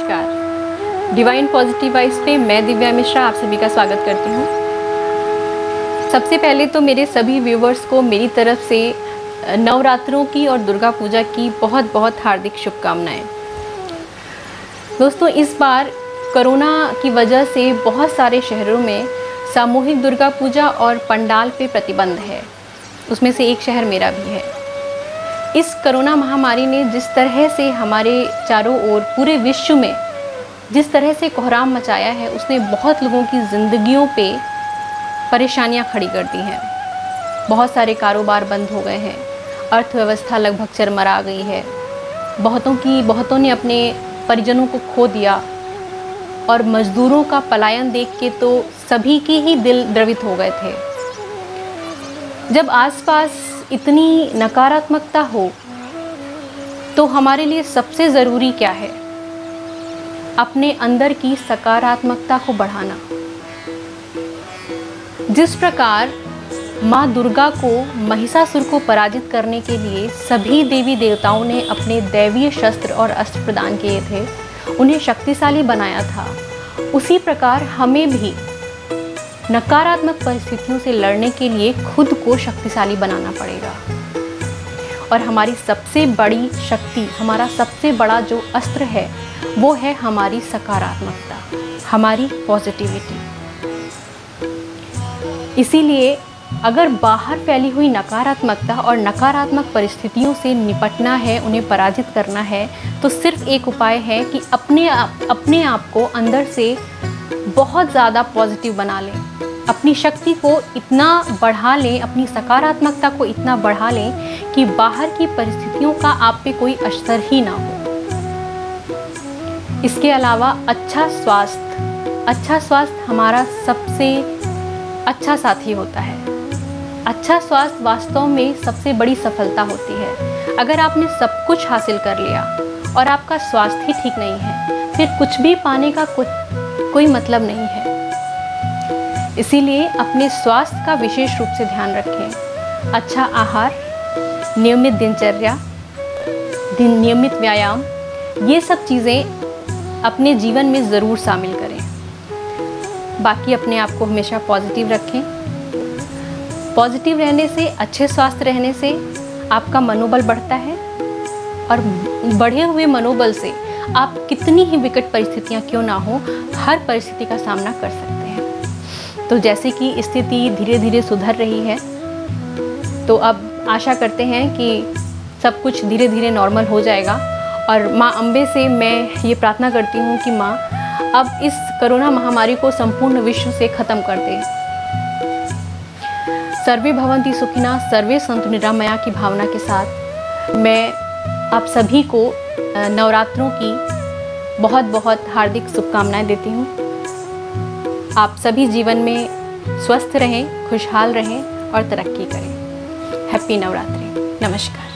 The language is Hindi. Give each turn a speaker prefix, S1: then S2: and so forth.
S1: नमस्कार। डिवाइन पॉजिटिव वाइब्स पे मैं दिव्या मिश्रा आप सभी का स्वागत करती हूँ। सबसे पहले तो मेरे सभी व्यूवर्स को मेरी तरफ़ से नवरात्रों की और दुर्गा पूजा की बहुत बहुत हार्दिक शुभकामनाएँ। दोस्तों, इस बार कोरोना की वजह से बहुत सारे शहरों में सामूहिक दुर्गा पूजा और पंडाल पे प्रतिबंध है। उसमें से एक शहर मेरा भी है। इस कोरोना महामारी ने जिस तरह से हमारे चारों ओर पूरे विश्व में जिस तरह से कोहराम मचाया है, उसने बहुत लोगों की ज़िंदगियों पे परेशानियाँ खड़ी कर दी हैं। बहुत सारे कारोबार बंद हो गए हैं। अर्थव्यवस्था लगभग चरमरा गई है। बहुतों की, बहुतों ने अपने परिजनों को खो दिया। और मज़दूरों का पलायन देख के तो सभी के ही दिल द्रवित हो गए थे। जब आसपास इतनी नकारात्मकता हो तो हमारे लिए सबसे ज़रूरी क्या है? अपने अंदर की सकारात्मकता को बढ़ाना। जिस प्रकार माँ दुर्गा को महिषासुर को पराजित करने के लिए सभी देवी देवताओं ने अपने दैवीय शस्त्र और अस्त्र प्रदान किए थे, उन्हें शक्तिशाली बनाया था, उसी प्रकार हमें भी नकारात्मक परिस्थितियों से लड़ने के लिए खुद को शक्तिशाली बनाना पड़ेगा। और हमारी सबसे बड़ी शक्ति, हमारा सबसे बड़ा जो अस्त्र है, वो है हमारी सकारात्मकता, हमारी पॉजिटिविटी इसीलिए अगर बाहर फैली हुई नकारात्मकता और नकारात्मक परिस्थितियों से निपटना है, उन्हें पराजित करना है तो सिर्फ़ एक उपाय है कि अपने आप अपने आप को अंदर से बहुत ज़्यादा पॉजिटिव बना लें। अपनी शक्ति को इतना बढ़ा लें, अपनी सकारात्मकता को इतना बढ़ा लें कि बाहर की परिस्थितियों का आप पे कोई असर ही ना हो। इसके अलावा अच्छा स्वास्थ्य अच्छा स्वास्थ्य हमारा सबसे अच्छा साथी होता है। अच्छा स्वास्थ्य वास्तव में सबसे बड़ी सफलता होती है। अगर आपने सब कुछ हासिल कर लिया और आपका स्वास्थ्य ही ठीक नहीं है, फिर कुछ भी पाने का कुछ कोई मतलब नहीं है। इसीलिए अपने स्वास्थ्य का विशेष रूप से ध्यान रखें। अच्छा आहार, नियमित दिनचर्या, दिन नियमित व्यायाम, ये सब चीज़ें अपने जीवन में ज़रूर शामिल करें। बाकी अपने आप को हमेशा पॉजिटिव रखें। पॉजिटिव रहने से, अच्छे स्वास्थ्य रहने से आपका मनोबल बढ़ता है और बढ़े हुए मनोबल से आप कितनी ही विकट परिस्थितियाँ क्यों ना हो, हर परिस्थिति का सामना कर सकते हैं। तो जैसे कि स्थिति धीरे धीरे सुधर रही है तो अब आशा करते हैं कि सब कुछ धीरे धीरे नॉर्मल हो जाएगा। और माँ अम्बे से मैं ये प्रार्थना करती हूँ कि माँ, अब इस कोरोना महामारी को संपूर्ण विश्व से ख़त्म कर दे। सर्वे भवंती सुखिना, सर्वे संतु निरामया की भावना के साथ मैं आप सभी को नवरात्रों की बहुत बहुत हार्दिक शुभकामनाएँ देती हूँ। आप सभी जीवन में स्वस्थ रहें, खुशहाल रहें और तरक्की करें। हैप्पी नवरात्रि। नमस्कार।